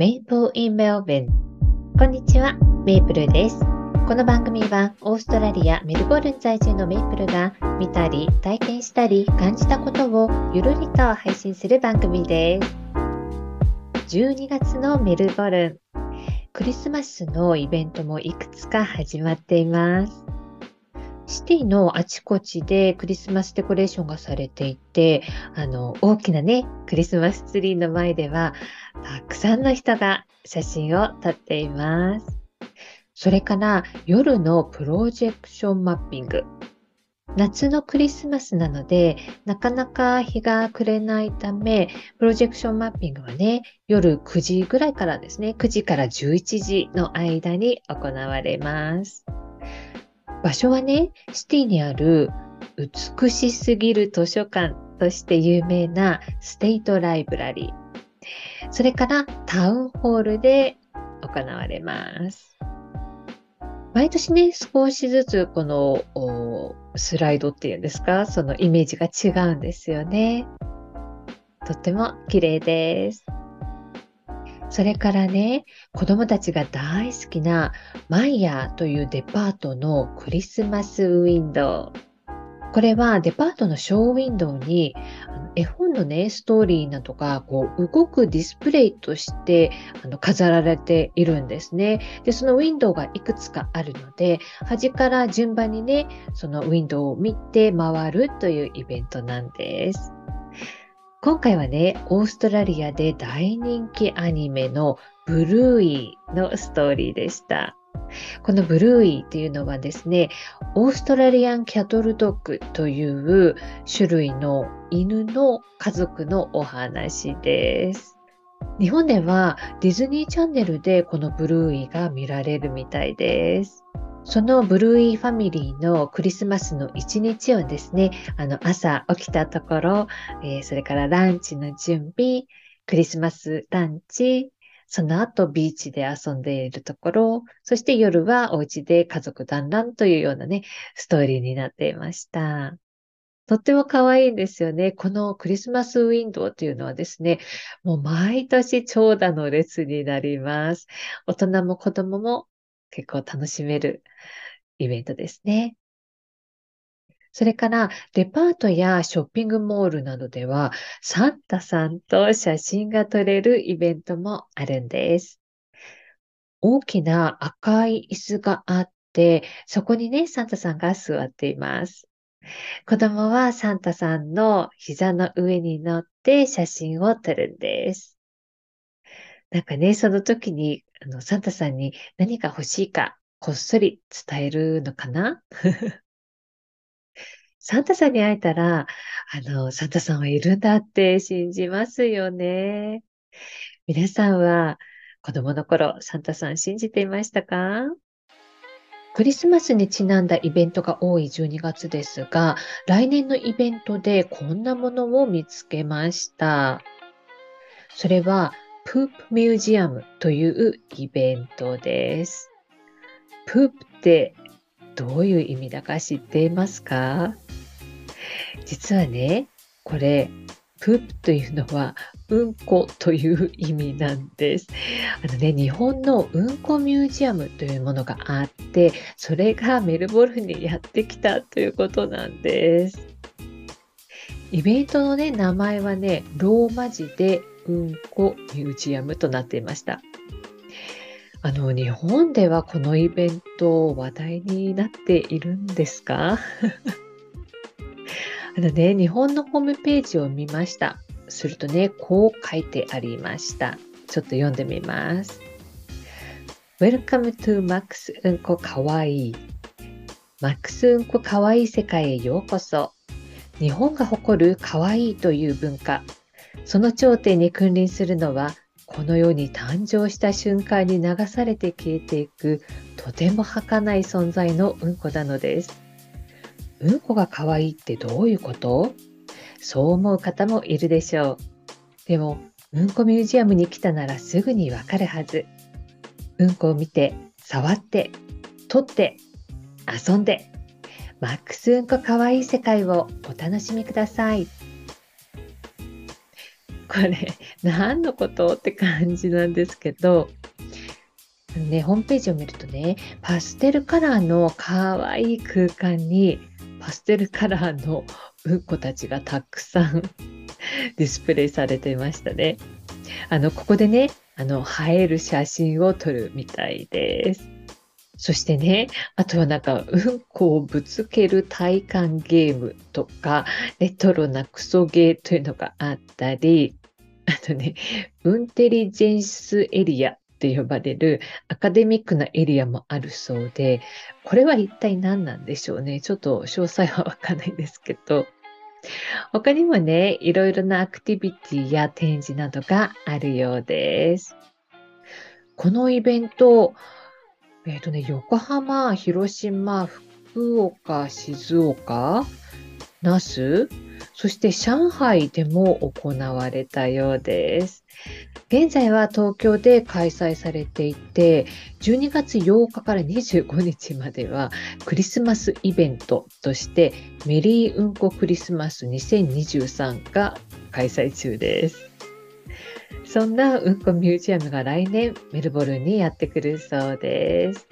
メイプル・イン・メルベン。こんにちは、メイプルです。この番組はオーストラリア・メルボルン在住のメイプルが見たり体験したり感じたことをゆるりと配信する番組です。12月のメルボルン。クリスマスのイベントもいくつか始まっています。シティのあちこちでクリスマスデコレーションがされていて、あの、大きなね、クリスマスツリーの前では、たくさんの人が写真を撮っています。それから夜のプロジェクションマッピング。夏のクリスマスなので、なかなか日が暮れないため、プロジェクションマッピングはね、夜9時ぐらいからですね、9時から11時の間に行われます。場所はね、シティにある美しすぎる図書館として有名なステイトライブラリー。それからタウンホールで行われます。毎年ね、少しずつこのスライドっていうんですか、そのイメージが違うんですよね。とっても綺麗です。それからね、子供たちが大好きなマイヤーというデパートのクリスマスウィンドウ。これはデパートのショーウィンドウに絵本のね、ストーリーなどがこう動くディスプレイとしてあの飾られているんですね。で、そのウィンドウがいくつかあるので、端から順番にね、そのウィンドウを見て回るというイベントなんです。今回はね、オーストラリアで大人気アニメのブルーイのストーリーでした。このブルーイっていうのはですね、オーストラリアンキャトルドッグという種類の犬の家族のお話です。日本ではディズニーチャンネルでこのブルーイが見られるみたいです。そのブルーイーファミリーのクリスマスの一日をですね、あの朝起きたところ、えー、それからランチの準備、クリスマスランチ、その後ビーチで遊んでいるところ、そして夜はお家で家族団らんというようなね、ストーリーになっていました。とっても可愛いんですよね。このクリスマスウィンドウというのはですね、もう毎年長蛇の列になります。大人も子供も結構楽しめるイベントですね。それから、デパートやショッピングモールなどでは、サンタさんと写真が撮れるイベントもあるんです。大きな赤い椅子があって、そこにね、サンタさんが座っています。子供はサンタさんの膝の上に乗って写真を撮るんです。なんかね、その時にあの、サンタさんに何が欲しいか、こっそり伝えるのかな？サンタさんに会えたら、あの、サンタさんはいるんだって信じますよね。皆さんは子供の頃、サンタさん信じていましたか？クリスマスにちなんだイベントが多い12月ですが、来年のイベントでこんなものを見つけました。それは、プープミュージアムというイベントです。プープってどういう意味だか知っていますか？実はね、これ、プープというのは、うんこという意味なんです。あのね、日本のうんこミュージアムというものがあって、それがメルボルンにやってきたということなんです。イベントのね、名前はね、ローマ字でうんこミュージアムとなっていました。あの、日本ではこのイベント話題になっているんですか？あのね、日本のホームページを見ました。するとね、こう書いてありました。ちょっと読んでみます。Welcome to Max うんこかわいい。マックスうんこかわいい世界へようこそ。日本が誇るかわいいという文化。その頂点に君臨するのは、この世に誕生した瞬間に流されて消えていく、とても儚い存在のうんこなのです。うんこが可愛いってどういうこと？そう思う方もいるでしょう。でも、うんこミュージアムに来たならすぐにわかるはず。うんこを見て、触って、取って、遊んで、マックスうんこかわいい世界をお楽しみください。これ何のこと？って感じなんですけど、ね、ホームページを見るとね、パステルカラーの可愛い空間に、パステルカラーのうんこたちがたくさんディスプレイされていましたね。あの、ここでね、あの、映える写真を撮るみたいです。そしてね、あとはなんか、うんこをぶつける体感ゲームとか、レトロなクソゲーというのがあったり、あとね、ウンテリジェンスエリアって呼ばれるアカデミックなエリアもあるそうで、これは一体何なんでしょうね？ちょっと詳細はわかんないんですけど、他にもね、いろいろなアクティビティや展示などがあるようです。このイベント、えっ、ー、とね、横浜、広島、福岡、静岡、那須、そして上海でも行われたようです。現在は東京で開催されていて、12月8日から25日まではクリスマスイベントとしてメリーうんこクリスマス2023が開催中です。そんなうんこミュージアムが来年メルボルンにやってくるそうです。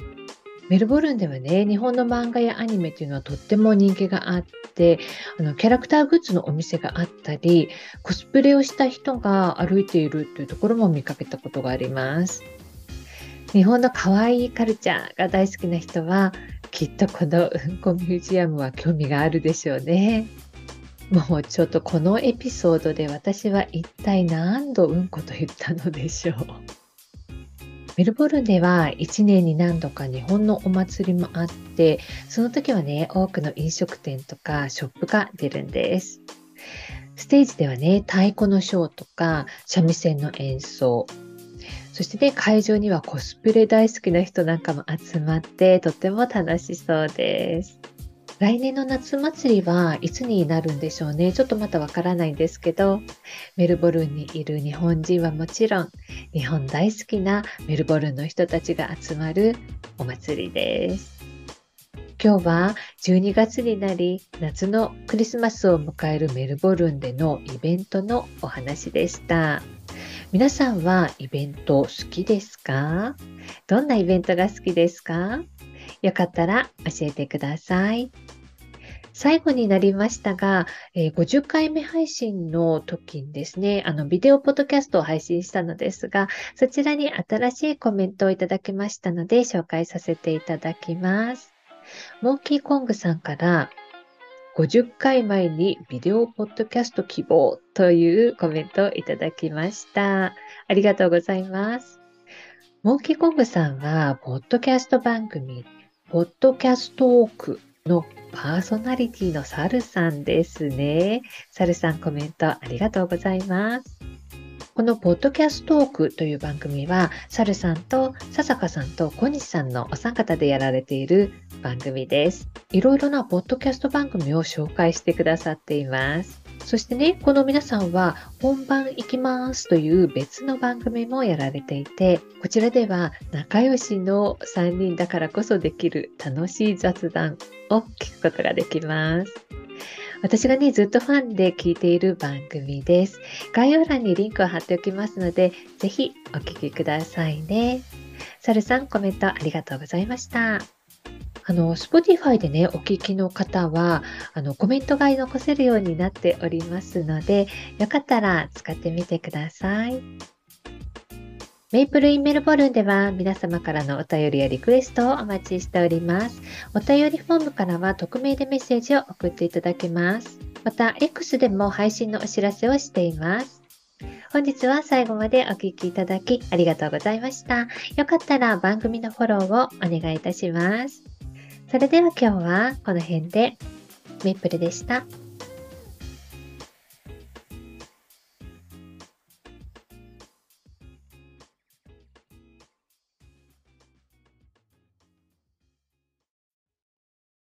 メルボルンではね、日本の漫画やアニメっていうのはとっても人気があって、あのキャラクターグッズのお店があったり、コスプレをした人が歩いているというところも見かけたことがあります。日本の可愛いカルチャーが大好きな人は、きっとこのうんこミュージアムは興味があるでしょうね。もうちょっとこのエピソードで私は一体何度うんこと言ったのでしょう。メルボルンでは1年に何度か日本のお祭りもあって、その時はね、多くの飲食店とかショップが出るんです。ステージではね、太鼓のショーとか三味線の演奏、そしてね、会場にはコスプレ大好きな人なんかも集まって、とっても楽しそうです。来年の夏祭りはいつになるんでしょうね。ちょっとまたわからないんですけど、メルボルンにいる日本人はもちろん、日本大好きなメルボルンの人たちが集まるお祭りです。今日は12月になり、夏のクリスマスを迎えるメルボルンでのイベントのお話でした。皆さんはイベント好きですか？どんなイベントが好きですか？よかったら教えてください。最後になりましたが、え、50回目配信の時にですね、あの、ビデオポッドキャストを配信したのですが、そちらに新しいコメントをいただきましたので、紹介させていただきます。モンキーコングさんから、50回前にビデオポッドキャスト希望というコメントをいただきました。ありがとうございます。モンキーコングさんは、ポッドキャスト番組ポッドキャストークのパーソナリティのサルさんですね。サルさんコメントありがとうございます。このポッドキャストークという番組は、サルさんと笹香さんと小西さんのお三方でやられている番組です。いろいろなポッドキャスト番組を紹介してくださっています。そしてね、この皆さんは本番行きますという別の番組もやられていて、こちらでは仲良しの3人だからこそできる楽しい雑談を聞くことができます。私がね、ずっとファンで聞いている番組です。概要欄にリンクを貼っておきますので、ぜひお聞きくださいね。サルさん、コメントありがとうございました。あの、Spotify でね、お聞きの方は、あの、コメントが残せるようになっておりますので、よかったら使ってみてください。メイプルインメルボルンでは皆様からのお便りやリクエストをお待ちしております。お便りフォームからは匿名でメッセージを送っていただけます。また、X でも配信のお知らせをしています。本日は最後までお聴きいただきありがとうございました。よかったら番組のフォローをお願いいたします。それでは今日はこの辺でメイプルでした。